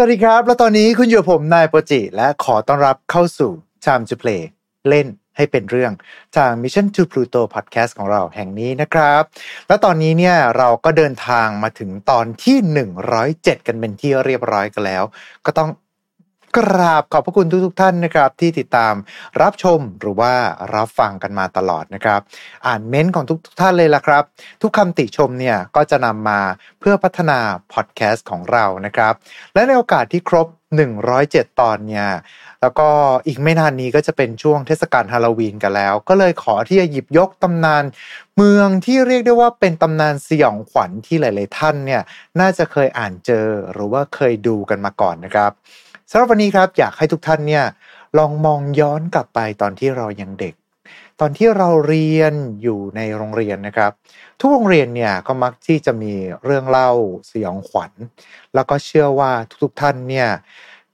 สวัสดีครับ แล้วตอนนี้คุณอยู่กับผมนายโปรจิ และขอต้อนรับเข้าสู่ Time to Play เล่นให้เป็นเรื่องทาง Mission to Pluto Podcast ของเราแห่งนี้นะครับ แล้วตอนนี้เนี่ยเราก็เดินทางมาถึงตอนที่ 107 กันเป็นที่เรียบร้อยกันแล้ว ก็ต้อง กราบขอบพระคุณทุกๆท่านนะครับที่ติดตามรับชมหรือว่ารับฟังกันมาตลอดนะครับ อ่านเม้นต์ของทุกๆท่านเลยละครับ ทุกคำติชมเนี่ยก็จะนำมาเพื่อพัฒนาพอดแคสต์ของเรานะครับ และในโอกาสที่ครบ 107 ตอนเนี่ยแล้วก็อีกไม่นานนี้ก็จะเป็นช่วงเทศกาลฮาโลวีนกันแล้ว ก็เลยขอที่จะหยิบยกตำนาน เมืองที่เรียกได้ว่าเป็นตำนานสยองขวัญที่หลาย ๆ ท่านเนี่ยน่าจะเคยอ่านเจอหรือว่าเคยดูกันมาก่อนนะครับ สำหรับวันนี้ครับอยากให้ทุกท่านเนี่ยลองมองย้อนกลับไปตอนที่เรายังเด็ก ตอนที่เราเรียนอยู่ในโรงเรียนนะครับ ทุกโรงเรียนเนี่ยก็มักที่จะมีเรื่องเล่าสยองขวัญ แล้วก็เชื่อว่าทุกๆท่านเนี่ย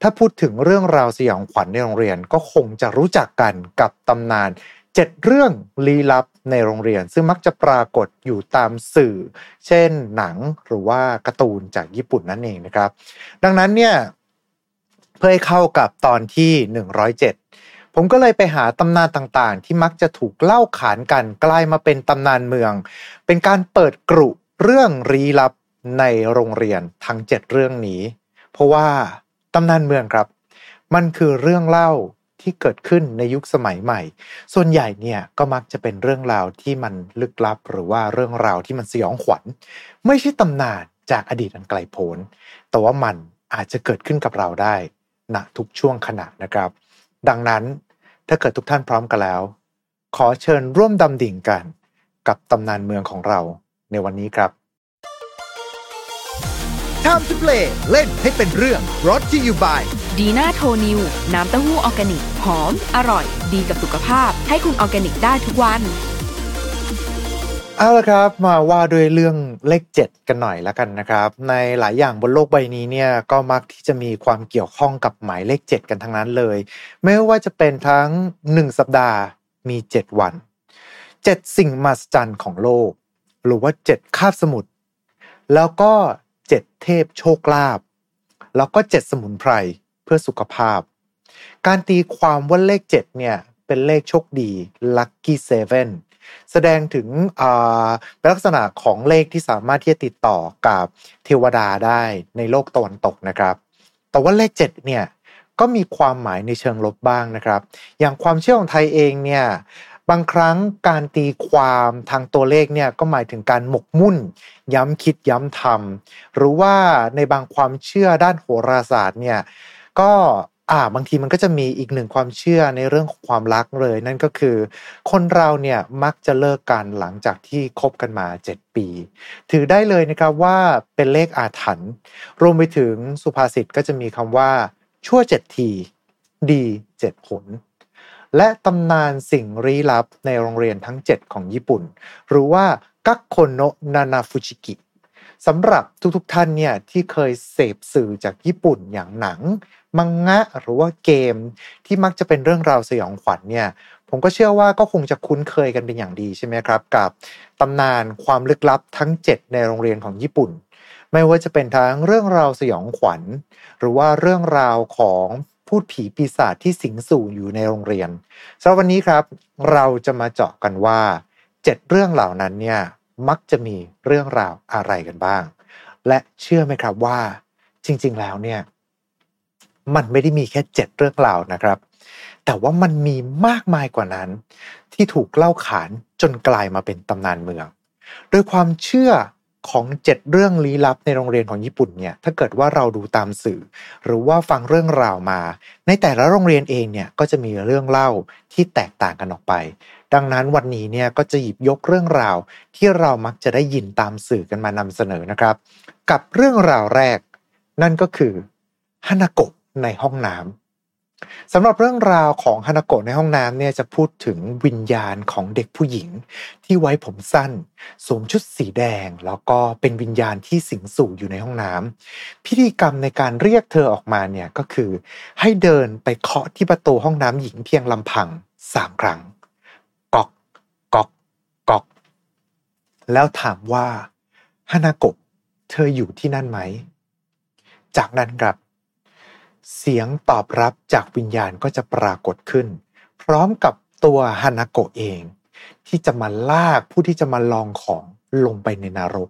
ถ้าพูดถึงเรื่องราวสยองขวัญในโรงเรียนก็คงจะรู้จักกันกับตำนานเจ็ดเรื่องลี้ลับในโรงเรียน ซึ่งมักจะปรากฏอยู่ตามสื่อ เช่นหนังหรือว่าการ์ตูนจากญี่ปุ่นนั่นเองนะครับ ดังนั้นเนี่ย เพื่อให้เข้ากับตอนที่ 107 ผมก็เลยไปหาตำนานต่างๆ ที่มักจะถูกเล่าขานกันกลายมาเป็นตำนานเมือง เป็นการเปิดกรุเรื่องรีลับในโรงเรียนทั้ง 7 เรื่องนี้ เพราะว่าตำนานเมืองครับ มันคือเรื่องเล่าที่เกิดขึ้นในยุคสมัยใหม่ ส่วนใหญ่เนี่ยก็มักจะเป็นเรื่องราวที่มันลึกลับ หรือว่าเรื่องราวที่มันสยองขวัญ ไม่ใช่ตำนานจากอดีตอันไกลโพ้น แต่ว่ามันอาจจะเกิดขึ้นกับเราได้ ณทุกช่วงขณะนะครับ ดังนั้นถ้าเกิดทุกท่านพร้อมกันแล้ว ขอเชิญร่วมดำดิ่งกัน กับตำนานเมืองของเราในวันนี้ครับ Time to play เล่นให้เป็นเรื่อง brought to you by ดีน่าโทนิวน้ำเต้าหู้ออร์แกนิก หอม อร่อย ดีกับสุขภาพ ให้คุณออร์แกนิกได้ทุกวัน เอาละครับมาว่าด้วยเรื่องเลขเจ็ดกันหน่อยละกันนะครับ ในหลายอย่างบนโลกใบนี้เนี่ยก็มักที่จะมีความเกี่ยวข้องกับหมายเลขเจ็ดกันทั้งนั้นเลย ไม่ว่าจะเป็นทั้งหนึ่งสัปดาห์มีเจ็ดวันเจ็ดสิ่งมหัศจรรย์ของโลก หรือว่าเจ็ดคาบสมุทรแล้วก็เจ็ดเทพโชคลาภแล้วก็เจ็ดสมุนไพรเพื่อสุขภาพ การตีความว่าเลขเจ็ดเนี่ยเป็นเลขโชคดี lucky seven แสดงถึงลักษณะของเลขที่สามารถที่จะติดต่อกับเทวดาได้ในโลกตะวันตกนะครับ แต่ว่าเลข7เนี่ยก็มีความหมายในเชิงลบบ้างนะครับ อย่างความเชื่อของไทยเองเนี่ยบางครั้งการตีความทางตัวเลขเนี่ยก็หมายถึงการหมกมุ่น ย้ำคิดย้ำทำหรือว่าในบางความเชื่อด้านโหราศาสตร์เนี่ยก็ อ่าบางทีมันก็จะมีอีกหนึ่งความเชื่อในเรื่องของความรักเลย นั่นก็คือ คนเราเนี่ยมักจะเลิกกันหลังจากที่คบกันมา 7 ปี ถือได้เลยนะครับว่าเป็นเลขอาถรรพ์รวมไปถึงสุภาษิตก็จะมีคำว่า ชั่วเจ็ดทีดีเจ็ดผล และตำนานสิ่งลี้ลับในโรงเรียนทั้ง 7 ของญี่ปุ่น หรือว่ากักโคโนะนานาฟุชิกิสำหรับทุกๆท่านเนี่ยที่เคยเสพสื่อจากญี่ปุ่นอย่างหนัง มังงะหรือว่าเกมที่มักจะเป็นเรื่องราวสยองขวัญเนี่ยผมก็เชื่อว่าก็คงจะคุ้นเคยกันเป็นอย่างดีใช่ไหมครับ กับตำนานความลึกลับทั้ง 7 ในโรงเรียนของญี่ปุ่น ไม่ว่าจะเป็นทั้งเรื่องราวสยองขวัญ หรือว่าเรื่องราวของพูดผีปีศาจที่สิงสู่อยู่ในโรงเรียนสำหรับวันนี้ครับ เราจะมาเจาะกันว่า 7 เรื่องเหล่านั้นเนี่ยมักจะมีเรื่องราวอะไรกันบ้าง และเชื่อไหมครับว่า จริง ๆ แล้วเนี่ย มันไม่ได้มีแค่เจ็ดเรื่องราวนะครับ แต่ว่ามันมีมากมายกว่านั้น ที่ถูกเล่าขานจนกลายมาเป็นตำนานเมือง โดยความเชื่อของเจ็ดเรื่องลี้ลับในโรงเรียนของญี่ปุ่นเนี่ยถ้าเกิดว่าเราดูตามสื่อ หรือว่าฟังเรื่องราวมา ในแต่ละโรงเรียนเองเนี่ยก็จะมีเรื่องเล่าที่แตกต่างกันออกไป ดังนั้นวันนี้เนี่ยก็จะหยิบยกเรื่องราวที่เรามักจะได้ยินตามสื่อกันมานำเสนอนะครับ กับเรื่องราวแรก นั่นก็คือฮานาโกะ ในห้องน้ำสำหรับเรื่องราวของฮานาโกะในห้องน้ำเนี่ยจะพูดถึงวิญญาณของเด็กผู้หญิง ที่ไว้ผมสั้นสวมชุดสีแดง แล้วก็เป็นวิญญาณที่สิงสู่อยู่ในห้องน้ำพิธีกรรมในการเรียกเธอออกมาเนี่ยก็คือ ให้เดินไปเคาะที่ประตูห้องน้ำหญิงเพียงลำพังสามครั้งกอกกอกกอก แล้วถามว่าฮานาโกะเธออยู่ที่นั่นไหม จากนั้นครับ เสียงตอบรับจากวิญญาณก็จะปรากฏขึ้น พร้อมกับตัวฮานาโกะเอง ที่จะมาลากผู้ที่จะมาลองของลงไปในนรก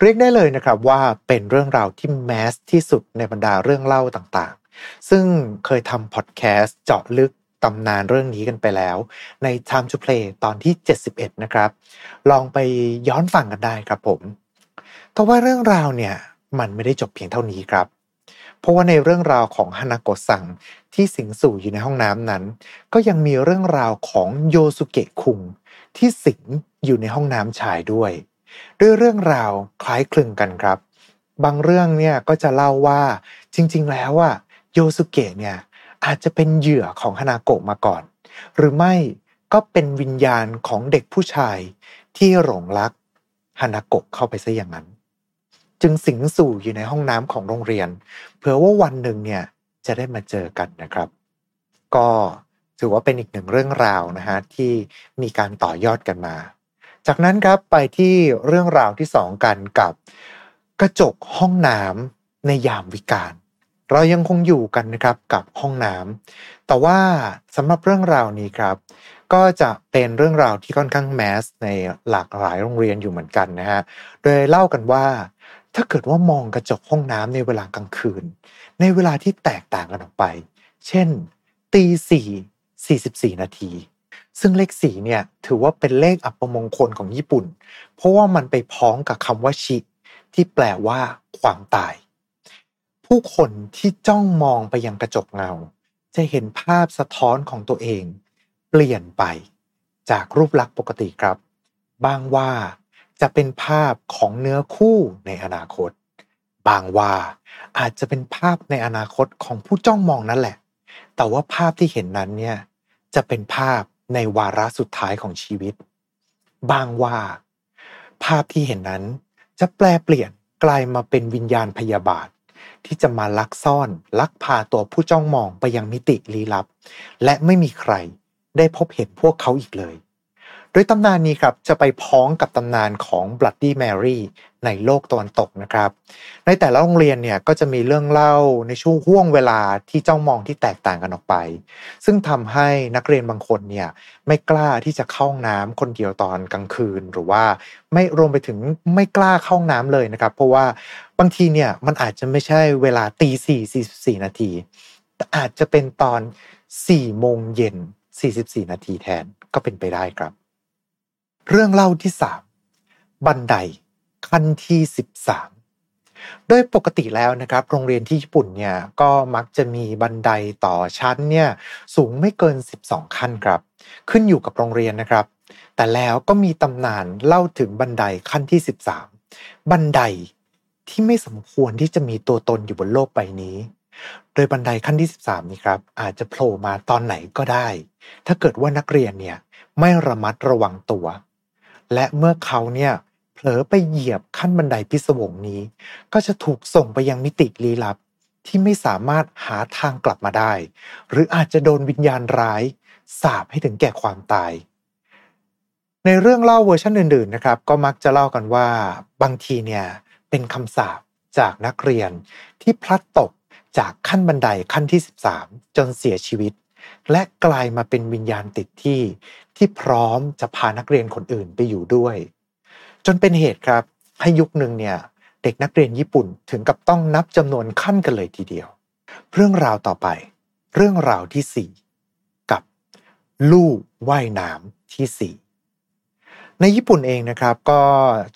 เรียกได้เลยนะครับว่าเป็นเรื่องราวที่แมสที่สุดในบรรดาเรื่องเล่าต่างๆ ซึ่งเคยทำพอดแคสต์เจาะลึกตำนานเรื่องนี้กันไปแล้ว ใน Time to Play ตอนที่ 71 นะครับ ลองไปย้อนฟังกันได้ครับผมแต่ว่าเรื่องราวเนี่ยมันไม่ได้จบเพียงเท่านี้ครับ เพราะว่าในเรื่องราวของฮานาโกะซังที่สิงสู่อยู่ในห้องน้ำนั้น ก็ยังมีเรื่องราวของโยสุเกะคุงที่สิงอยู่ในห้องน้ำชายด้วย ด้วยเรื่องราวคล้ายคลึงกันครับ บางเรื่องเนี่ยก็จะเล่าว่าจริง ๆ แล้วอะโยสุเกะเนี่ยอาจจะเป็นเหยื่อของฮานาโกะมาก่อน หรือไม่ก็เป็นวิญญาณของเด็กผู้ชายที่หลงรักฮานาโกะเข้าไปซะอย่างนั้น จึงสิงสู่อยู่ในห้องน้ำของโรงเรียน เผื่อว่าวันหนึ่งเนี่ยจะได้มาเจอกันนะครับ ก็ถือว่าเป็นอีกหนึ่งเรื่องราวนะฮะที่มีการต่อยอดกันมา จากนั้นครับไปที่เรื่องราวที่สองกันกับกระจกห้องน้ำในยามวิกาลเรายังคงอยู่กันนะครับกับห้องน้ำแต่ว่าสำหรับเรื่องราวนี้ครับ ก็จะเป็นเรื่องราวที่ค่อนข้างแมสในหลากหลายโรงเรียนอยู่เหมือนกันนะฮะโดยเล่ากันว่า ถ้าเกิดว่ามองกระจกห้องน้ำในเวลากลางคืน ในเวลาที่แตกต่างกันออกไป เช่นตีสี่สี่สิบสี่นาที ซึ่งเลขสี่เนี่ยถือว่าเป็นเลขอัปมงคลของญี่ปุ่น เพราะว่ามันไปพ้องกับคำว่าชิ ที่แปลว่าความตาย ผู้คนที่จ้องมองไปยังกระจกเงา จะเห็นภาพสะท้อนของตัวเอง เปลี่ยนไป จากรูปลักษณ์ปกติครับ บ้างว่า จะเป็นภาพของเนื้อคู่ในอนาคต บางว่าอาจจะเป็นภาพในอนาคตของผู้จ้องมองนั่นแหละ แต่ว่าภาพที่เห็นนั้นเนี่ยจะเป็นภาพในวาระสุดท้ายของชีวิต บางว่า ภาพที่เห็นนั้นจะแปลเปลี่ยนกลายมาเป็นวิญญาณพยาบาท ที่จะมาลักซ่อน ลักพาตัวผู้จ้องมองไปยังมิติลี้ลับ และไม่มีใครได้พบเห็นพวกเขาอีกเลย ดยตำนานนี้ครับจะไปพ้องกับตำนานของ Bloody Mary ในโลกตะวันตกนะครับ ในแต่ละโรงเรียนเนี่ยก็จะมีเรื่องเล่าในช่วงห่วงเวลาที่จ้องมองที่แตกต่างกันออกไป ซึ่งทำให้นักเรียนบางคนเนี่ยไม่กล้าที่จะเข้าห้องน้ำคนเดียวตอนกลางคืน หรือว่าไม่รวมไปถึงไม่กล้าเข้าห้องน้ำเลยนะครับ เพราะว่าบางทีเนี่ยมันอาจจะไม่ใช่เวลาตีสี่สี่สี่นาทีแต่อาจจะเป็นตอนสี่โมงเย็นสี่สิบสี่นาทีแทนก็เป็นไปได้ครับ เรื่องเล่าที่สามบันไดขั้นที่สิบสามโดยปกติแล้วนะครับ โรงเรียนที่ญี่ปุ่นเนี่ยก็มักจะมีบันไดต่อชั้นเนี่ยสูงไม่เกิน 12 ขั้นครับ ขึ้นอยู่กับโรงเรียนนะครับ แต่แล้วก็มีตำนานเล่าถึงบันไดขั้นที่ 13 บันไดที่ไม่สมควรที่จะมีตัวตนอยู่บนโลกใบนี้ โดยบันไดขั้นที่ 13 นี้ครับอาจจะโผล่มาตอนไหนก็ได้ ถ้าเกิดว่านักเรียนเนี่ยไม่ระมัดระวังตัว และเมื่อเขาเนี่ยเผลอไปเหยียบขั้นบันไดพิศวงนี้ ก็จะถูกส่งไปยังมิติลี้ลับที่ไม่สามารถหาทางกลับมาได้ หรืออาจจะโดนวิญญาณร้ายสาบให้ถึงแก่ความตาย ในเรื่องเล่าเวอร์ชันอื่นๆนะครับ ก็มักจะเล่ากันว่า บางทีเนี่ยเป็นคำสาปจากนักเรียนที่พลัดตกจากขั้นบันไดขั้นที่ 13 จนเสียชีวิต และกลายมาเป็นวิญญาณติดที่ ที่พร้อมจะพานักเรียนคนอื่นไปอยู่ด้วย จนเป็นเหตุครับให้ยุคหนึ่งเนี่ยเด็กนักเรียนญี่ปุ่นถึงกับต้องนับจำนวนขั้นกันเลยทีเดียว เรื่องราวต่อไป เรื่องราวที่ 4 กับลู่ว่ายน้ำที่ 4 ในญี่ปุ่นเองนะครับ ก็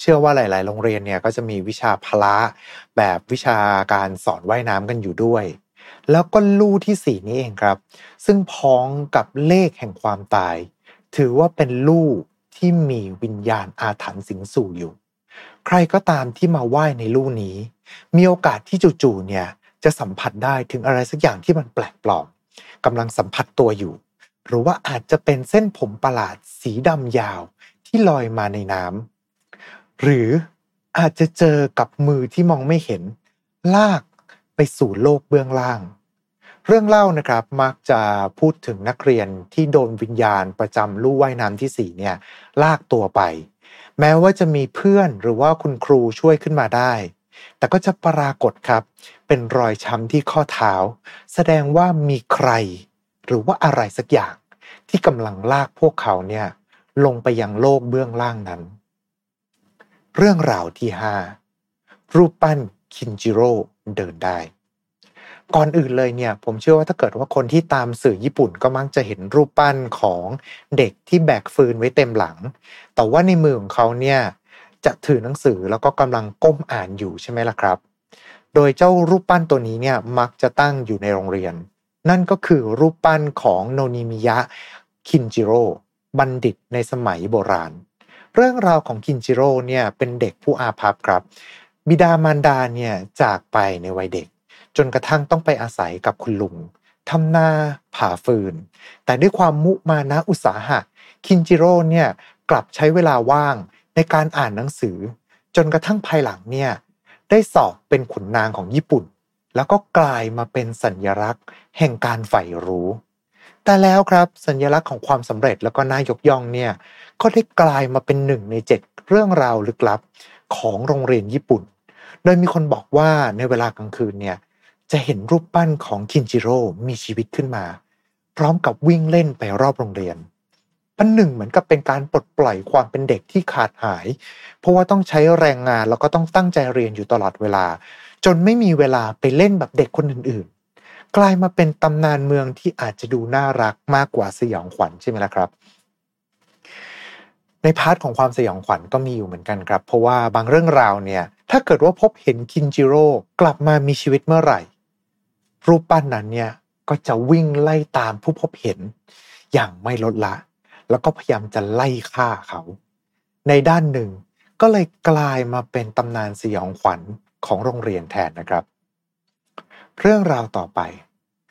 เชื่อว่าหลาย ๆ โรงเรียนเนี่ยก็จะมีวิชาพละแบบวิชาการสอนว่ายน้ำกันอยู่ด้วย แล้วก็ลู่ที่สี่นี้เองครับ ซึ่งพ้องกับเลขแห่งความตาย ถือว่าเป็นลู่ที่มีวิญญาณอาถรรพ์สิงสู่อยู่ ใครก็ตามที่มาไหว้ในลู่นี้ มีโอกาสที่จู่ๆเนี่ยจะสัมผัสได้ถึงอะไรสักอย่างที่มันแปลกปลอมกำลังสัมผัสตัวอยู่ หรือว่าอาจจะเป็นเส้นผมประหลาดสีดำยาวที่ลอยมาในน้ำหรืออาจจะเจอกับมือที่มองไม่เห็น ลากไปสู่โลกเบื้องล่าง เรื่องเล่านะครับมักจะพูดถึงนักเรียนที่โดนวิญญาณประจำลู่ว่ายน้ำที่สี่เนี่ยลากตัวไป แม้ว่าจะมีเพื่อนหรือว่าคุณครูช่วยขึ้นมาได้ แต่ก็จะปรากฏครับ เป็นรอยช้ำที่ข้อเท้า แสดงว่ามีใคร หรือว่าอะไรสักอย่าง ที่กำลังลากพวกเขาเนี่ยลงไปยังโลกเบื้องล่างนั้น เรื่องราวที่5รูปปั้นคินจิโร่เดินได้ ก่อนอื่นเลยเนี่ยผมเชื่อว่าถ้าเกิดว่าคนที่ตามสื่อญี่ปุ่นก็มักจะเห็นรูปปั้นของเด็กที่แบกฟืนไว้เต็มหลัง แต่ว่าในมือของเขาเนี่ยจะถือหนังสือแล้วก็กำลังก้มอ่านอยู่ใช่ไหมล่ะครับ โดยเจ้ารูปปั้นตัวนี้เนี่ยมักจะตั้งอยู่ในโรงเรียน นั่นก็คือรูปปั้นของโนนิมิยะคินจิโร่บัณฑิตในสมัยโบราณ เรื่องราวของคินจิโร่เนี่ยเป็นเด็กผู้อาภัพครับ บิดามารดาเนี่ยจากไปในวัยเด็ก จนกระทั่งต้องไปอาศัยกับคุณลุงทำนาผ่าฟืน แต่ด้วยความมุมานะอุตสาหะ คินจิโร่เนี่ยกลับใช้เวลาว่างในการอ่านหนังสือ จนกระทั่งภายหลังเนี่ยได้สอบเป็นขุนนางของญี่ปุ่น แล้วก็กลายมาเป็นสัญญลักษณ์ แห่งการใฝ่รู้ แต่แล้วครับสัญลักษณ์ของความสำเร็จแล้วก็น่ายกย่องเนี่ยก็ได้กลายมาเป็นหนึ่งในเจ็ดเรื่องราวลึกลับของโรงเรียนญี่ปุ่น โดยมีคนบอกว่าในเวลากลางคืนเนี่ย จะเห็นรูปปั้นของคินจิโร่มีชีวิตขึ้นมา พร้อมกับวิ่งเล่นไปรอบโรงเรียนปันหนึ่งเหมือนกับเป็นการปลดปล่อยความเป็นเด็กที่ขาดหาย เพราะว่าต้องใช้แรงงานแล้วก็ต้องตั้งใจเรียนอยู่ตลอดเวลา จนไม่มีเวลาไปเล่นแบบเด็กคนอื่นๆ กลายมาเป็นตำนานเมืองที่อาจจะดูน่ารักมากกว่าสยองขวัญใช่ไหมล่ะครับใน part ของความสยองขวัญก็มีอยู่เหมือนกันครับ เพราะว่าบางเรื่องราวเนี่ย ถ้าเกิดว่าพบเห็นคินจิโร่กลับมามีชีวิตเมื่อไหร่ รูปปั้นนั้นเนี่ยก็จะวิ่งไล่ตามผู้พบเห็น อย่างไม่ลดละ แล้วก็พยายามจะไล่ฆ่าเขา ในด้านหนึ่งก็เลยกลายมาเป็นตำนานสยองขวัญของโรงเรียนแทนนะครับ เรื่องราวต่อไป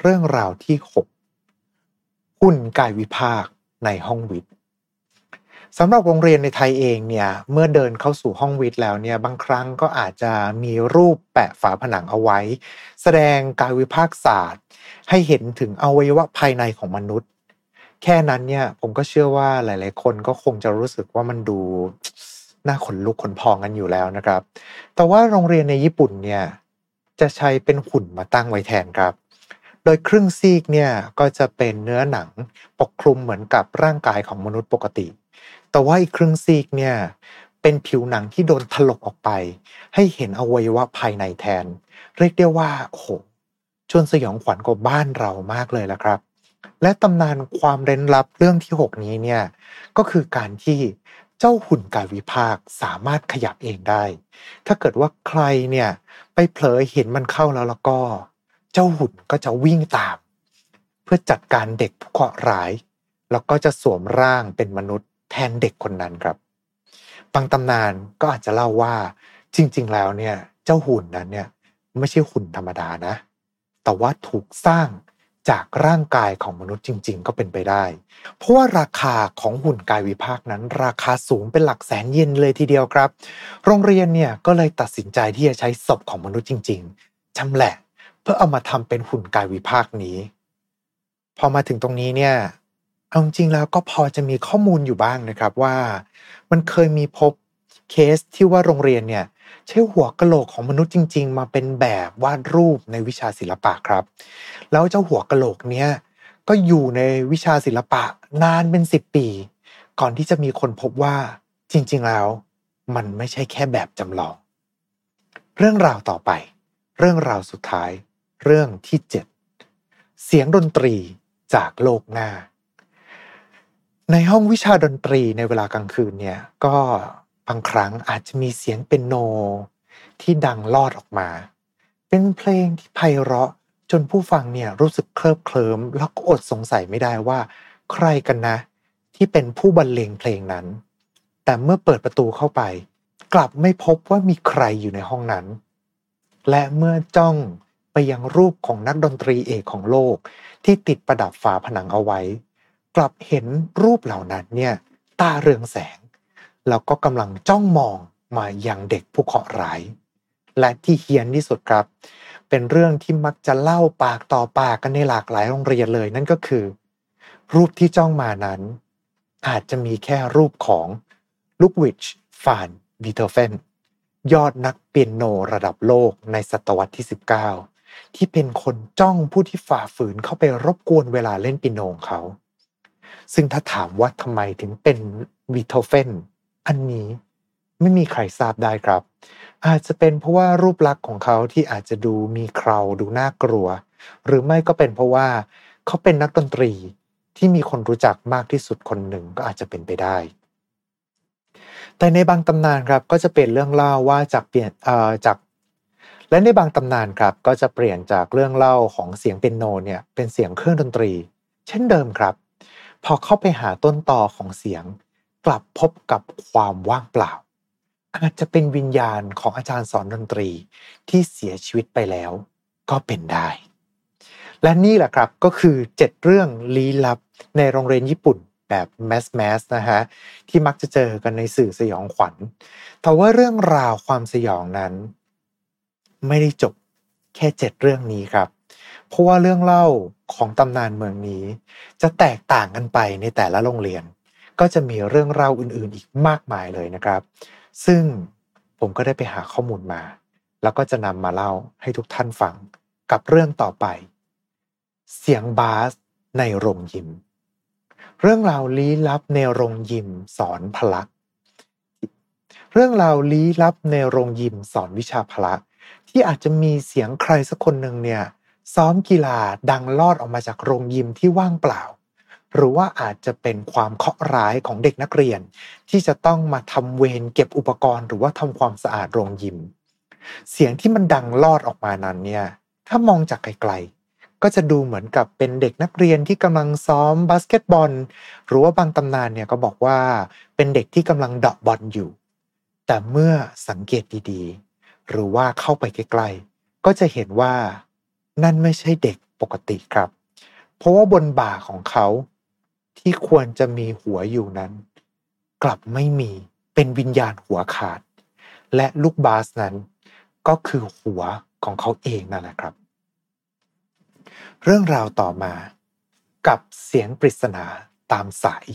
เรื่องราวที่ 6 หุ่นกายวิภาคในห้องวิทย์ สำหรับโรงเรียนในไทยเองเนี่ยเมื่อเดินเข้าสู่ห้องวิทย์แล้วเนี่ยบางครั้งก็อาจจะมีรูปแปะฝาผนังเอาไว้ แสดงกายวิภาคศาสตร์ ให้เห็นถึงอวัยวะภายในของมนุษย์ แค่นั้นเนี่ยผมก็เชื่อว่าหลาย ๆ คนก็คงจะรู้สึกว่ามันดูน่าขนลุกขนพองกันอยู่แล้วนะครับ แต่ว่าโรงเรียนในญี่ปุ่นเนี่ยจะใช้เป็นหุ่นมาตั้งไว้แทนครับ โดยครึ่งซีกเนี่ยก็จะเป็นเนื้อหนังปกคลุมเหมือนกับร่างกายของมนุษย์ปกติ แต่ว่าอีกครึ่งซีกเนี่ยเป็นผิวหนังที่โดนถลกออกไป ให้เห็นอวัยวะภายในแทน เรียกได้ว่าโหชวนสยองขวัญกว่าบ้านเรามากเลยละครับ และตำนานความเร้นลับเรื่องที่ 6 นี้เนี่ยก็คือการที่เจ้าหุ่นกายวิภาคสามารถขยับเองได้ ถ้าเกิดว่าใครเนี่ยไปเผลอเห็นมันเข้าแล้วแล้วก็ เจ้าหุ่นก็จะวิ่งตาม เพื่อจัดการเด็กผู้เคราะห์ร้าย แล้วก็จะสวมร่างเป็นมนุษย์ แทนเด็กคนนั้นครับ บางตำนานก็อาจจะเล่าว่าจริง ๆ แล้วเนี่ยเจ้าหุ่นนั้นเนี่ยไม่ใช่หุ่นธรรมดานะ แต่ว่าถูกสร้างจากร่างกายของมนุษย์จริง ๆ ก็เป็นไปได้ เพราะว่าราคาของหุ่นกายวิภาคนั้น ราคาสูงเป็นหลักแสนเยนเลยทีเดียวครับ โรงเรียนเนี่ยก็เลยตัดสินใจที่จะใช้ศพของมนุษย์จริง ๆชำแหละ เพื่อเอามาทำเป็นหุ่นกายวิภาคนี้ พอมาถึงตรงนี้เนี่ย เอาจริงแล้วก็พอจะมีข้อมูลอยู่บ้างนะครับว่า มันเคยมีพบเคสที่ว่าโรงเรียนเนี่ยใช้หัวกะโหลกของมนุษย์จริง ๆ มาเป็นแบบวาดรูปในวิชาศิลปะครับ แล้วเจ้าหัวกะโหลกเนี้ยก็อยู่ในวิชาศิลปะนานเป็นสิบปี ก่อนที่จะมีคนพบว่าจริง ๆ แล้วมันไม่ใช่แค่แบบจำลอง เรื่องราวต่อไป เรื่องราวสุดท้าย เรื่องที่เจ็ดเสียงดนตรีจากโลกหน้า ในห้องวิชาดนตรีในเวลากลางคืนเนี่ยก็บางครั้งอาจจะมีเสียงเป็นโน ที่ดังลอดออกมา เป็นเพลงที่ไพเราะจนผู้ฟังเนี่ยรู้สึกเคลิบเคลิ้มแล้วก็อดสงสัยไม่ได้ว่า ใครกันนะ ที่เป็นผู้บรรเลงเพลงนั้น แต่เมื่อเปิดประตูเข้าไป กลับไม่พบว่ามีใครอยู่ในห้องนั้น และเมื่อจ้องไปยังรูปของนักดนตรีเอกของโลก ที่ติดประดับฝาผนังเอาไว้ กลับเห็นรูปเหล่านั้นเนี่ยตาเรืองแสง แล้วก็กำลังจ้องมองมาอย่างเด็กผู้เคราะห์ร้าย และที่เฮียนที่สุดครับ เป็นเรื่องที่มักจะเล่าปากต่อปากกันในหลากหลายโรงเรียนเลยนั่นก็คือ รูปที่จ้องมานั้น อาจจะมีแค่รูปของลูกวิชฟานบีเทอร์เฟนยอดนักเปียโนระดับโลกในศตวรรษที่ 19 ที่เป็นคนจ้องผู้ที่ฝ่าฝืนเข้าไปรบกวนเวลาเล่นเปียโนของเขา ซึ่งถ้าถามว่าทำไมถึงเป็นวีโทเฟนอันนี้ไม่มีใครทราบได้ครับ อาจจะเป็นเพราะว่ารูปลักษณ์ของเขาที่อาจจะดูมีเคราดูน่ากลัว หรือไม่ก็เป็นเพราะว่าเขาเป็นนักดนตรีที่มีคนรู้จักมากที่สุดคนหนึ่งก็อาจจะเป็นไปได้ แต่ในบางตำนานครับก็จะเป็นเรื่องเล่าว่าจากเปลี่ยนจากและในบางตำนานครับก็จะเปลี่ยนจากเรื่องเล่าของเสียงเปียโนเนี่ยเป็นเสียงเครื่องดนตรี เช่นเดิมครับ พอเข้าไปหาต้นตอของเสียง กลับพบกับความว่างเปล่า อาจจะเป็นวิญญาณของอาจารย์สอนดนตรีที่เสียชีวิตไปแล้วก็เป็นได้ และนี่แหละครับก็คือ 7 เรื่องลี้ลับในโรงเรียนญี่ปุ่นแบบแมสแมสนะฮะที่มักจะเจอกันในสื่อสยองขวัญ แต่ว่าเรื่องราวความสยองนั้น ไม่ได้จบแค่เจ็ดเรื่องนี้ครับ เพราะว่าเรื่องเล่า ของตำนานเมืองนี้ จะแตกต่างกันไปในแต่ละโรงเรียน ก็จะมีเรื่องเล่าอื่นๆ อีกมากมายเลยนะครับ ซึ่งผมก็ได้ไปหาข้อมูลมา แล้วก็จะนำมาเล่าให้ทุกท่านฟังกับเรื่องต่อไป เสียงบาสในโรงยิม เรื่องราวลี้ลับในโรงยิมสอนพละเรื่องราวลี้ลับในโรงยิมสอนวิชาพละที่อาจจะมีเสียงใครสักคนหนึ่งเนี่ย ซ้อมกีฬาดังลอดออกมาจากโรงยิมที่ว่างเปล่า หรือว่าอาจจะเป็นความเคาะร้ายของเด็กนักเรียน ที่จะต้องมาทำเวรเก็บอุปกรณ์ หรือว่าทำความสะอาดโรงยิม เสียงที่มันดังลอดออกมานั้นเนี่ยถ้ามองจากไกลๆ ก็จะดูเหมือนกับเป็นเด็กนักเรียนที่กำลังซ้อมบาสเกตบอล หรือว่าบางตำนานเนี่ยก็บอกว่าเป็นเด็กที่กำลังเดาะบอลอยู่ แต่เมื่อสังเกตดีๆ หรือว่าเข้าไปใกล้ๆก็จะเห็นว่า นั่นไม่ใช่เด็กปกติครับ เพราะว่าบนบ่าของเขาที่ควรจะมีหัวอยู่นั้น กลับไม่มีเป็นวิญญาณหัวขาด และลูกบาสนั้นก็คือหัวของเขาเองนั่นแหละครับ เรื่องราวต่อมากับเสียงปริศนาตามสาย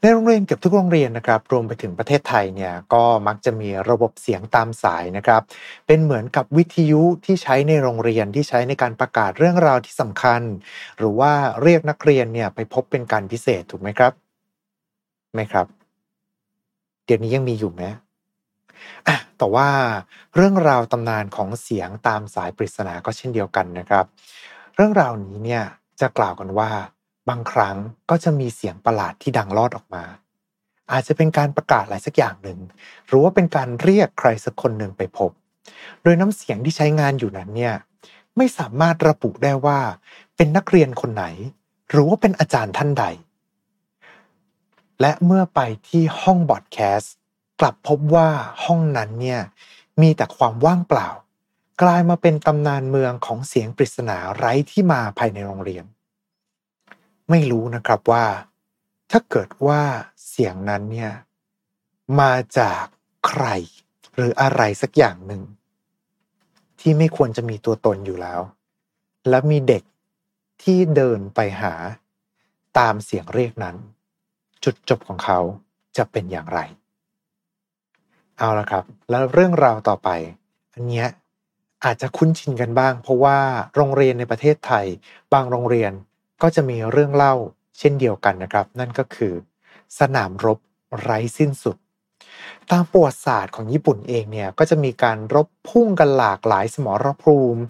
ในโรงเรียนเกือบทุกโรงเรียนนะครับ รวมไปถึงประเทศไทยเนี่ยก็มักจะมีระบบเสียงตามสายนะครับ เป็นเหมือนกับวิทยุที่ใช้ในโรงเรียนที่ใช้ในการประกาศเรื่องราวที่สำคัญ หรือว่าเรียกนักเรียนเนี่ยไปพบเป็นการพิเศษถูกไหมครับไม่ครับ เดี๋ยวนี้ยังมีอยู่ไหมอะแต่ว่าเรื่องราวตำนานของเสียงตามสายปริศนาก็เช่นเดียวกันนะครับ เรื่องราวนี้เนี่ยจะกล่าวกันว่า บางครั้งก็จะมีเสียงประหลาดที่ดังลอดออกมา อาจจะเป็นการประกาศอะไรสักอย่างหนึ่ง หรือว่าเป็นการเรียกใครสักคนหนึ่งไปพบ โดยน้ำเสียงที่ใช้งานอยู่นั้นเนี่ยไม่สามารถระบุได้ว่า เป็นนักเรียนคนไหน หรือว่าเป็นอาจารย์ท่านใด และเมื่อไปที่ห้องบอดแคสต์กลับพบว่าห้องนั้นเนี่ยมีแต่ความว่างเปล่า กลายมาเป็นตำนานเมืองของเสียงปริศนาไร้ที่มาภายในโรงเรียน ไม่รู้นะครับว่า ถ้าเกิดว่าเสียงนั้นเนี่ยมาจากใครหรืออะไรสักอย่างหนึ่ง ที่ไม่ควรจะมีตัวตนอยู่แล้ว และมีเด็กที่เดินไปหา ตามเสียงเรียกนั้น จุดจบของเขาจะเป็นอย่างไร เอาละครับ แล้วเรื่องราวต่อไปอันเนี้ยอาจจะคุ้นชินกันบ้าง เพราะว่าโรงเรียนในประเทศไทย บางโรงเรียน ก็จะมีเรื่องเล่าเช่นเดียวกันนะครับ นั่นก็คือ สนามรบไร้สิ้นสุด ตามประวัติศาสตร์ของญี่ปุ่นเองเนี่ยก็จะมีการรบพุ่งกันหลากหลายสมรภูมิ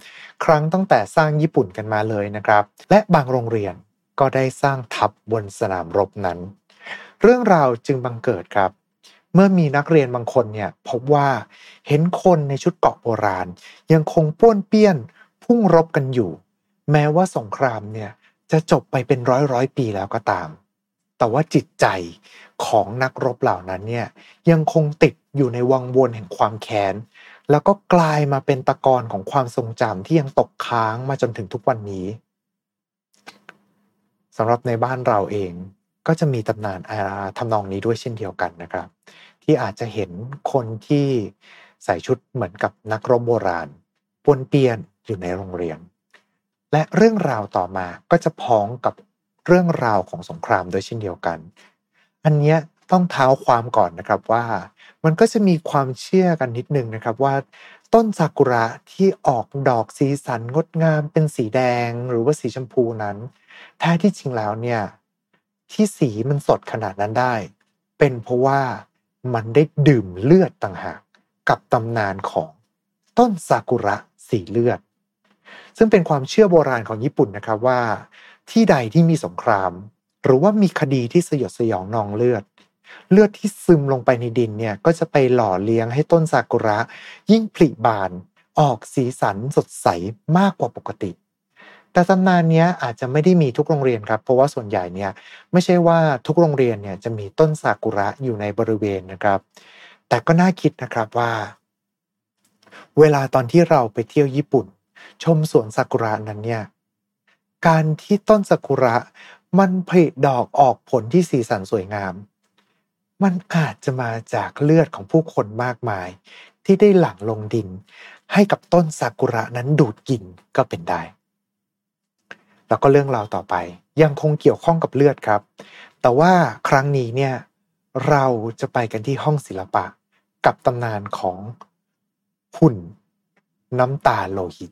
ครั้งตั้งแต่สร้างญี่ปุ่นกันมาเลยนะครับ และบางโรงเรียนก็ได้สร้างทัพบนสนามรบนั้น เรื่องราวจึงบังเกิดครับ เมื่อมีนักเรียนบางคนเนี่ยพบว่าเห็นคนในชุดเกราะโบราณ ยังคงป้วนเปี้ยนพุ่งรบกันอยู่ แม้ว่าสงครามเนี่ย จะจบไปเป็นร้อยร้อยปีแล้วก็ตาม แต่ว่าจิตใจของนักรบเหล่านั้นเนี่ยยังคงติดอยู่ในวังวนแห่งความแค้นแล้วก็กลายมาเป็นตะกอนของความทรงจำที่ยังตกค้างมาจนถึงทุกวันนี้สำหรับในบ้านเราเองก็จะมีตำนานอาทำนองนี้ด้วยเช่นเดียวกันนะครับ ที่อาจจะเห็นคนที่ใส่ชุดเหมือนกับนักรบโบราณปนเปียนอยู่ในโรงเรียน และเรื่องราวต่อมาก็จะพ้องกับเรื่องราวของสงครามโดยเช่นเดียวกัน อันเนี้ยต้องเท้าความก่อนนะครับว่า มันก็จะมีความเชื่อกันนิดนึงนะครับว่า ต้นซากุระที่ออกดอกสีสันงดงามเป็นสีแดงหรือว่าสีชมพูนั้นแท้ที่จริงแล้วเนี่ยที่สีมันสดขนาดนั้นได้ เป็นเพราะว่ามันได้ดื่มเลือดต่างหากกับตำนานของต้นซากุระสีเลือด ซึ่งเป็นความเชื่อโบราณของญี่ปุ่นนะครับว่า ที่ใดที่มีสงคราม หรือว่ามีคดีที่สยดสยองนองเลือด เลือดที่ซึมลงไปในดินเนี่ยก็จะไปหล่อเลี้ยงให้ต้นซากุระ ยิ่งผลิบานออกสีสันสดใสมากกว่าปกติ แต่ตำนานนี้อาจจะไม่ได้มีทุกโรงเรียนครับ เพราะว่าส่วนใหญ่เนี่ยไม่ใช่ว่าทุกโรงเรียนเนี่ยจะมีต้นซากุระอยู่ในบริเวณนะครับ แต่ก็น่าคิดนะครับว่า เวลาตอนที่เราไปเที่ยวญี่ปุ่น ชมสวนซากุระนั้นเนี่ยการที่ต้นซากุระมันผลิดอกออกผลที่สีสันสวยงาม มันอาจจะมาจากเลือดของผู้คนมากมาย ที่ได้หลั่งลงดิน ให้กับต้นซากุระนั้นดูดกินก็เป็นได้ แล้วก็เรื่องราวต่อไป ยังคงเกี่ยวข้องกับเลือดครับ แต่ว่าครั้งนี้เนี่ยเราจะไปกันที่ห้องศิลปะ กับตำนานของหุ่นน้ำตาโลหิต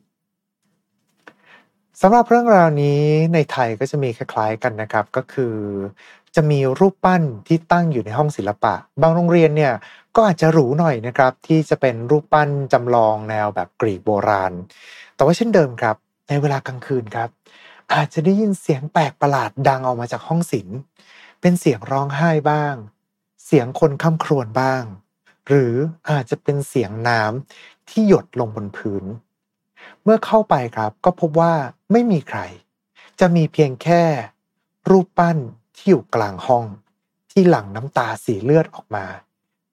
สำหรับเรื่องราวนี้ในไทยก็จะมีคล้ายๆกันนะครับ ก็คือ จะมีรูปปั้นที่ตั้งอยู่ในห้องศิลปะ บางโรงเรียนเนี่ยก็อาจจะหรูหน่อยนะครับ ที่จะเป็นรูปปั้นจำลองแนวแบบกรีกโบราณ แต่ว่าเช่นเดิมครับ ในเวลากลางคืนครับ อาจจะได้ยินเสียงแปลกประหลาดดังออกมาจากห้องศิลป์เป็นเสียงร้องไห้บ้าง เสียงคนคำครวญบ้าง หรืออาจจะเป็นเสียงน้ำที่หยดลงบนพื้น เมื่อเข้าไปครับก็พบว่าไม่มีใคร จะมีเพียงแค่ รูปปั้นที่อยู่กลางห้อง ที่หลั่งน้ำตาสีเลือดออกมา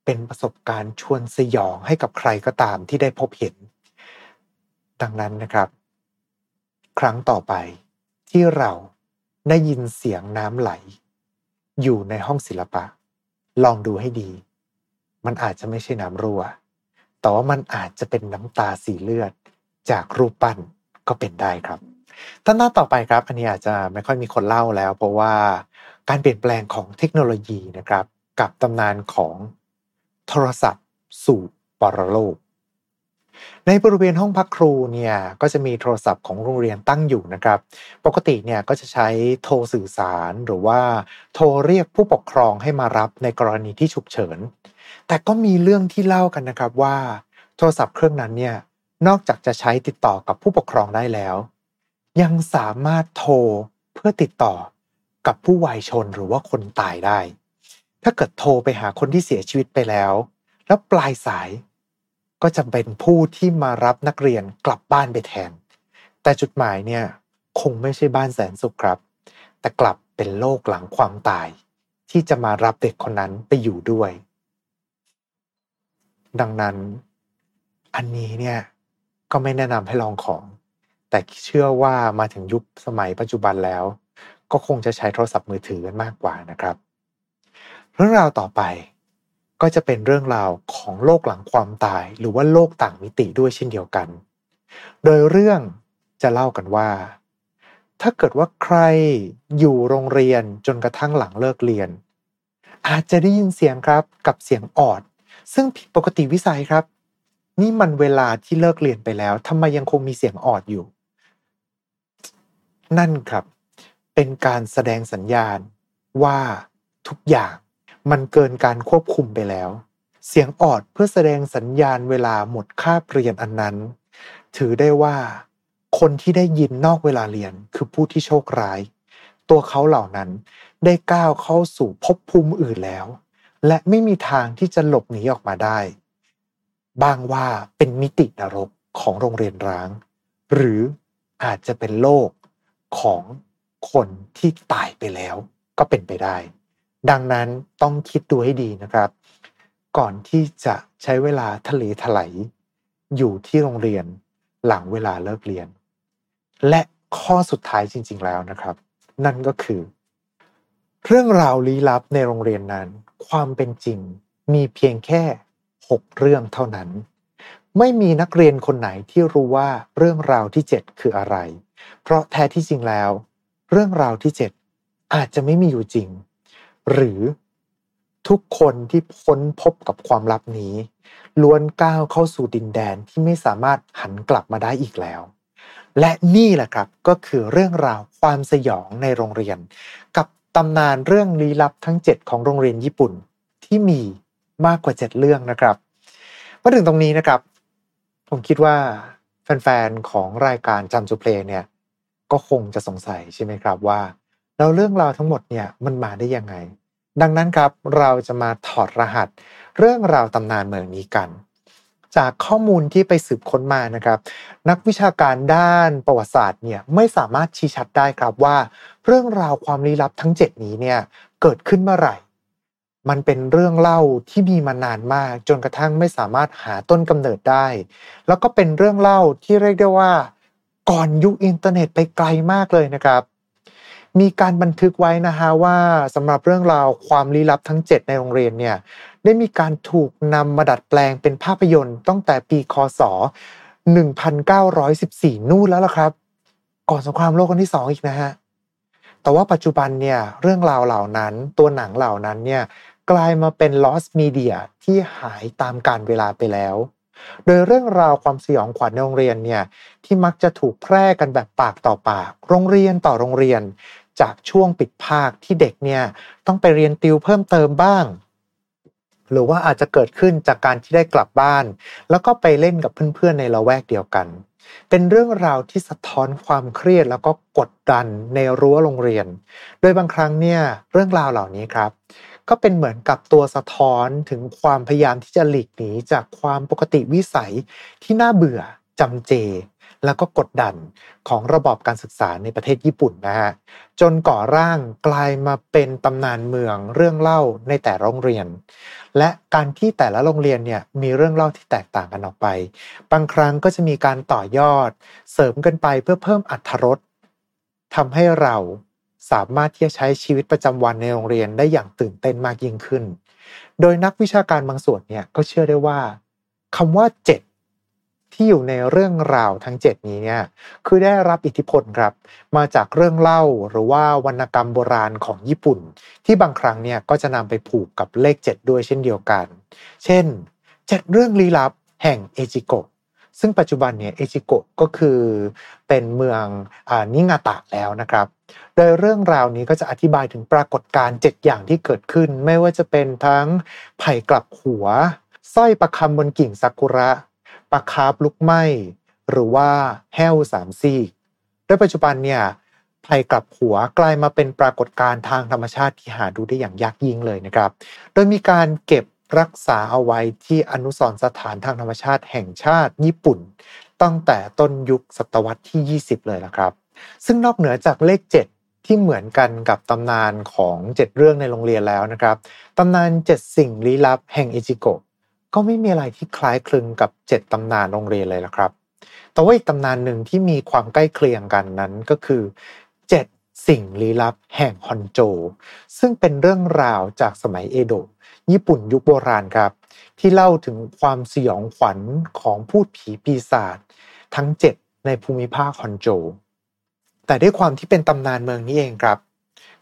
เป็นประสบการณ์ชวนสยองให้กับใครก็ตามที่ได้พบเห็น ดังนั้นนะครับ ครั้งต่อไปที่เราได้ยินเสียงน้ำไหล อยู่ในห้องศิลปะ ลองดูให้ดี มันอาจจะไม่ใช่น้ำรั่ว แต่ว่ามันอาจจะเป็นน้ำตาสีเลือด จากรูปปั้นก็เป็นได้ครับท่านหน้าต่อไปครับ อันนี้อาจจะไม่ค่อยมีคนเล่าแล้ว เพราะว่าการเปลี่ยนแปลงของเทคโนโลยีนะครับ กับตำนานของโทรศัพท์สู่ปรโลก ในบริเวณห้องพักครูเนี่ยก็จะมีโทรศัพท์ของโรงเรียนตั้งอยู่นะครับ ปกติเนี่ยก็จะใช้โทรสื่อสารหรือว่าโทรเรียกผู้ปกครองให้มารับในกรณีที่ฉุกเฉิน แต่ก็มีเรื่องที่เล่ากันนะครับว่า โทรศัพท์เครื่องนั้นเนี่ย นอกจากจะใช้ติดต่อกับผู้ปกครองได้แล้ว ยังสามารถโทรเพื่อติดต่อกับผู้วายชนหรือว่าคนตายได้ ถ้าเกิดโทรไปหาคนที่เสียชีวิตไปแล้ว แล้วปลายสายก็จะเป็นผู้ที่มารับนักเรียนกลับบ้านไปแทน แต่จุดหมายเนี่ยคงไม่ใช่บ้านแสนสุขครับ แต่กลับเป็นโลกหลังความตาย ที่จะมารับเด็กคนนั้นไปอยู่ด้วย ดังนั้น อันนี้เนี่ย ก็ไม่แนะนำให้ลองของ แต่เชื่อว่ามาถึงยุคสมัยปัจจุบันแล้ว ก็คงจะใช้โทรศัพท์มือถือกันมากกว่านะครับ เรื่องราวต่อไปก็จะเป็นเรื่องราวของโลกหลังความตาย หรือว่าโลกต่างมิติด้วยเช่นเดียวกัน โดยเรื่องจะเล่ากันว่า ถ้าเกิดว่าใครอยู่โรงเรียนจนกระทั่งหลังเลิกเรียน อาจจะได้ยินเสียงครับกับเสียงออด ซึ่งผิดปกติวิสัยครับ นี่มันเวลาที่เลิกเรียนไปแล้วทำไมยังคงมีเสียงออดอยู่ นั่นครับ เป็นการแสดงสัญญาณว่าทุกอย่างมันเกินการควบคุมไปแล้ว เสียงออดเพื่อแสดงสัญญาณเวลาหมดค่าเรียนอันนั้น ถือได้ว่า คนที่ได้ยินนอกเวลาเรียนคือผู้ที่โชคร้าย ตัวเขาเหล่านั้นได้ก้าวเข้าสู่ภพภูมิอื่นแล้ว และไม่มีทางที่จะหลบหนีออกมาได้ บ้างว่าเป็นมิตินรกของโรงเรียนร้าง หรืออาจจะเป็นโลกของคนที่ตายไปแล้วก็เป็นไปได้ ดังนั้นต้องคิดดูให้ดีนะครับ ก่อนที่จะใช้เวลาทะเลถลายอยู่ที่โรงเรียนหลังเวลาเลิกเรียน และข้อสุดท้ายจริง ๆ แล้วนะครับ นั่นก็คือ เรื่องราวลี้ลับในโรงเรียนนั้น ความเป็นจริงมีเพียงแค่ 6 เรื่องเท่านั้น ไม่มีนักเรียนคนไหนที่รู้ว่าเรื่องราวที่ 7 คืออะไร เพราะแท้ที่จริงแล้ว เรื่องราวที่ 7 อาจจะไม่มีอยู่จริง หรือทุกคนที่พ้นพบกับความลับนี้ ล้วนก้าวเข้าสู่ดินแดนที่ไม่สามารถหันกลับมาได้อีกแล้ว และนี่แหละครับก็คือเรื่องราวความสยองในโรงเรียน กับตำนานเรื่องลี้ลับทั้ง 7 ของโรงเรียนญี่ปุ่นที่มี มากกว่า 7 เรื่องนะครับมาถึงตรงนี้นะครับ ผมคิดว่าแฟนๆของรายการจัมจูเพลเนี่ยก็คงจะสงสัยใช่ไหมครับว่าแล้วเรื่องราวทั้งหมดเนี่ยมันมาได้ยังไง ดังนั้นครับเราจะมาถอดรหัส เรื่องราวตำนานเมืองนี้กัน จากข้อมูลที่ไปสืบค้นมานะครับ นักวิชาการด้านประวัติศาสตร์เนี่ยไม่สามารถชี้ชัดได้ครับว่า เรื่องราวความลี้ลับทั้ง 7 นี้เนี่ยเกิดขึ้นเมื่อไหร่ มันเป็นเรื่องเล่าที่มีมานานมาก จนกระทั่งไม่สามารถหาต้นกำเนิดได้ แล้วก็เป็นเรื่องเล่าที่เรียกได้ว่า ก่อนยุคอินเทอร์เน็ตไปไกลมากเลยนะครับ มีการบันทึกไว้นะฮะว่าสำหรับเรื่องราวความลี้ลับทั้ง 7 ในโรงเรียนเนี่ยได้มีการถูกนำมาดัดแปลงเป็นภาพยนตร์ตั้งแต่ปีคศ 1914 นู่นแล้วล่ะครับ ก่อนสงครามโลกครั้งที่ 2 อีกนะฮะแต่ว่าปัจจุบันเนี่ยเรื่องราวเหล่านั้นตัวหนังเหล่านั้นเนี่ย กลายมาเป็น lost media ที่หายตามการเวลาไปแล้ว โดยเรื่องราวความสยองขวัญในโรงเรียนเนี่ยที่มักจะถูกแพร่กันแบบปากต่อปาก โรงเรียนต่อโรงเรียน จากช่วงปิดภาคที่เด็กเนี่ยต้องไปเรียนติวเพิ่มเติมบ้าง หรือว่าอาจจะเกิดขึ้นจากการที่ได้กลับบ้าน แล้วก็ไปเล่นกับเพื่อนๆในละแวกเดียวกัน เป็นเรื่องราวที่สะท้อนความเครียดแล้วก็กดดันในรั้วโรงเรียน โดยบางครั้งเนี่ยเรื่องราวเหล่านี้ครับ ก็เป็นเหมือนกับตัวสะท้อนถึงความพยายามที่จะหลีกหนีจากความปกติวิสัยที่น่าเบื่อจำเจ แล้วก็กดดันของระบอบการศึกษาในประเทศญี่ปุ่นนะฮะจนก่อร่างกลายมาเป็นตำนานเมืองเรื่องเล่าในแต่โรงเรียน และการที่แต่ละโรงเรียนเนี่ยมีเรื่องเล่าที่แตกต่างกันออกไป บางครั้งก็จะมีการต่อยอด เสริมกันไปเพื่อเพิ่มอัตรสทำให้เรา สามารถที่จะใช้ชีวิตประจำวันในโรงเรียนได้อย่างตื่นเต้นมากยิ่งขึ้น โดยนักวิชาการบางส่วนเนี่ยก็เชื่อได้ว่าคำว่าเจ็ดที่อยู่ในเรื่องราวทั้ง 7 นี้เนี่ยคือได้รับอิทธิพลครับ มาจากเรื่องเล่าหรือว่าวรรณกรรมโบราณของญี่ปุ่น ที่บางครั้งเนี่ยก็จะนำไปผูกกับเลข 7 ด้วยเช่นเดียวกัน เช่น 7 เรื่องลี้ลับแห่งเอจิโกะซึ่งปัจจุบันเนี่ยเอจิโกะก็คือเป็นเมืองอนิงาตะแล้วนะครับ โดยเรื่องราวนี้ก็จะอธิบายถึงปรากฏการณ์7อย่างที่เกิดขึ้น ไม่ว่าจะเป็นทั้งไผ่กลับหัวสร้อยประคำบนกิ่งซากุระปลาคาร์ฟลุกไหมหรือว่าแห้วสามซีกโดยปัจจุบันเนี่ยภัยกลับหัวกลายมาเป็นปรากฏการณ์ทางธรรมชาติที่หาดูได้อย่างยากยิ่งเลยนะครับ โดยมีการเก็บรักษาเอาไว้ที่อนุสรสถานทางธรรมชาติแห่งชาติญี่ปุ่น ตั้งแต่ต้นยุคศตวรรษที่ 20 เลยละครับ ซึ่งนอกเหนือจากเลข7 ที่เหมือนกันกับตำนานของ 7 เรื่องในโรงเรียนแล้วนะครับตำนาน 7 สิ่งลี้ลับแห่งอิจิโกะก็ไม่มีอะไรที่คล้ายคลึงกับเจ็ดตำนานโรงเรียนเลยละครับ แต่ว่าอีกตำนานหนึ่งที่มีความใกล้เคียงกันนั้นก็คือเจ็ดสิ่งลี้ลับแห่งฮอนโจ ซึ่งเป็นเรื่องราวจากสมัยเอโดะญี่ปุ่นยุคโบราณครับ ที่เล่าถึงความสยองขวัญของพูดผีปีศาจทั้งเจ็ดในภูมิภาคฮอนโจ แต่ด้วยความที่เป็นตำนานเมืองนี้เองครับ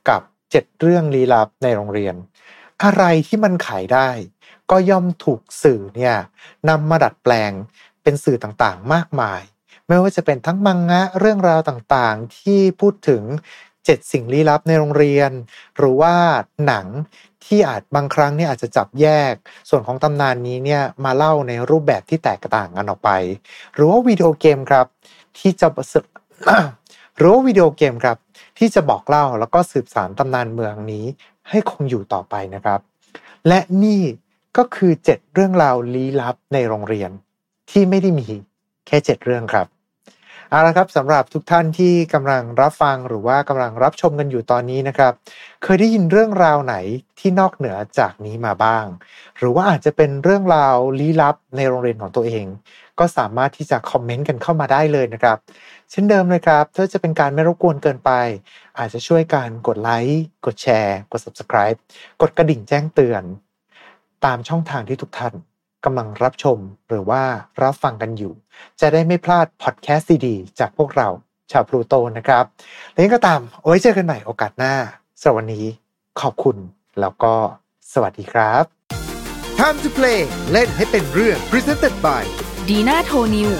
กับเจ็ดเรื่องลี้ลับในโรงเรียน อะไรที่มันขายได้ ก็ย่อมถูกสื่อเนี่ยนำมาดัดแปลงเป็นสื่อต่างๆ มากมาย ไม่ว่าจะเป็นทั้งมังงะเรื่องราวต่างๆ ที่พูดถึงเจ็ดสิ่งลี้ลับในโรงเรียน หรือว่าหนังที่อาจบางครั้งเนี่ยอาจจะจับแยก ส่วนของตำนานนี้เนี่ยมาเล่าในรูปแบบที่แตกต่างกันออกไป หรือว่าวิดีโอเกมครับ ที่จะ หรือว่าวิดีโอเกมครับ ที่จะบอกเล่าแล้วก็สืบสานตำนานเมืองนี้ให้คงอยู่ต่อไปนะครับ และนี่ก็คือเจ็ดเรื่องราวลี้ลับในโรงเรียนที่ไม่ได้มีแค่เจ็ดเรื่องครับ เอาละครับสำหรับทุกท่านที่กำลังรับฟังหรือว่ากำลังรับชมกันอยู่ตอนนี้นะครับ เคยได้ยินเรื่องราวไหนที่นอกเหนือจากนี้มาบ้าง หรือว่าอาจจะเป็นเรื่องราวลี้ลับในโรงเรียนของตัวเอง ก็สามารถที่จะคอมเมนต์กันเข้ามาได้เลยนะครับ เช่นเดิมเลยครับถ้าจะเป็นการไม่รบกวนเกินไป อาจจะช่วยการกดไลค์กดแชร์ กด subscribe กดกระดิ่งแจ้งเตือน ตามช่องทางที่ทุกท่าน กำลังรับชมหรือว่ารับฟังกันอยู่ จะได้ไม่พลาดพอดแคสต์ดีๆจากพวกเราชาวพลูโตนะครับและยังก็ตามโอ้ยเจอกันใหม่โอกาสหน้าสำหรับวันนี้ขอบคุณแล้วก็สวัสดีครับ Time to play เล่นให้เป็นเรื่อง Presented by ดีน่าโทนิว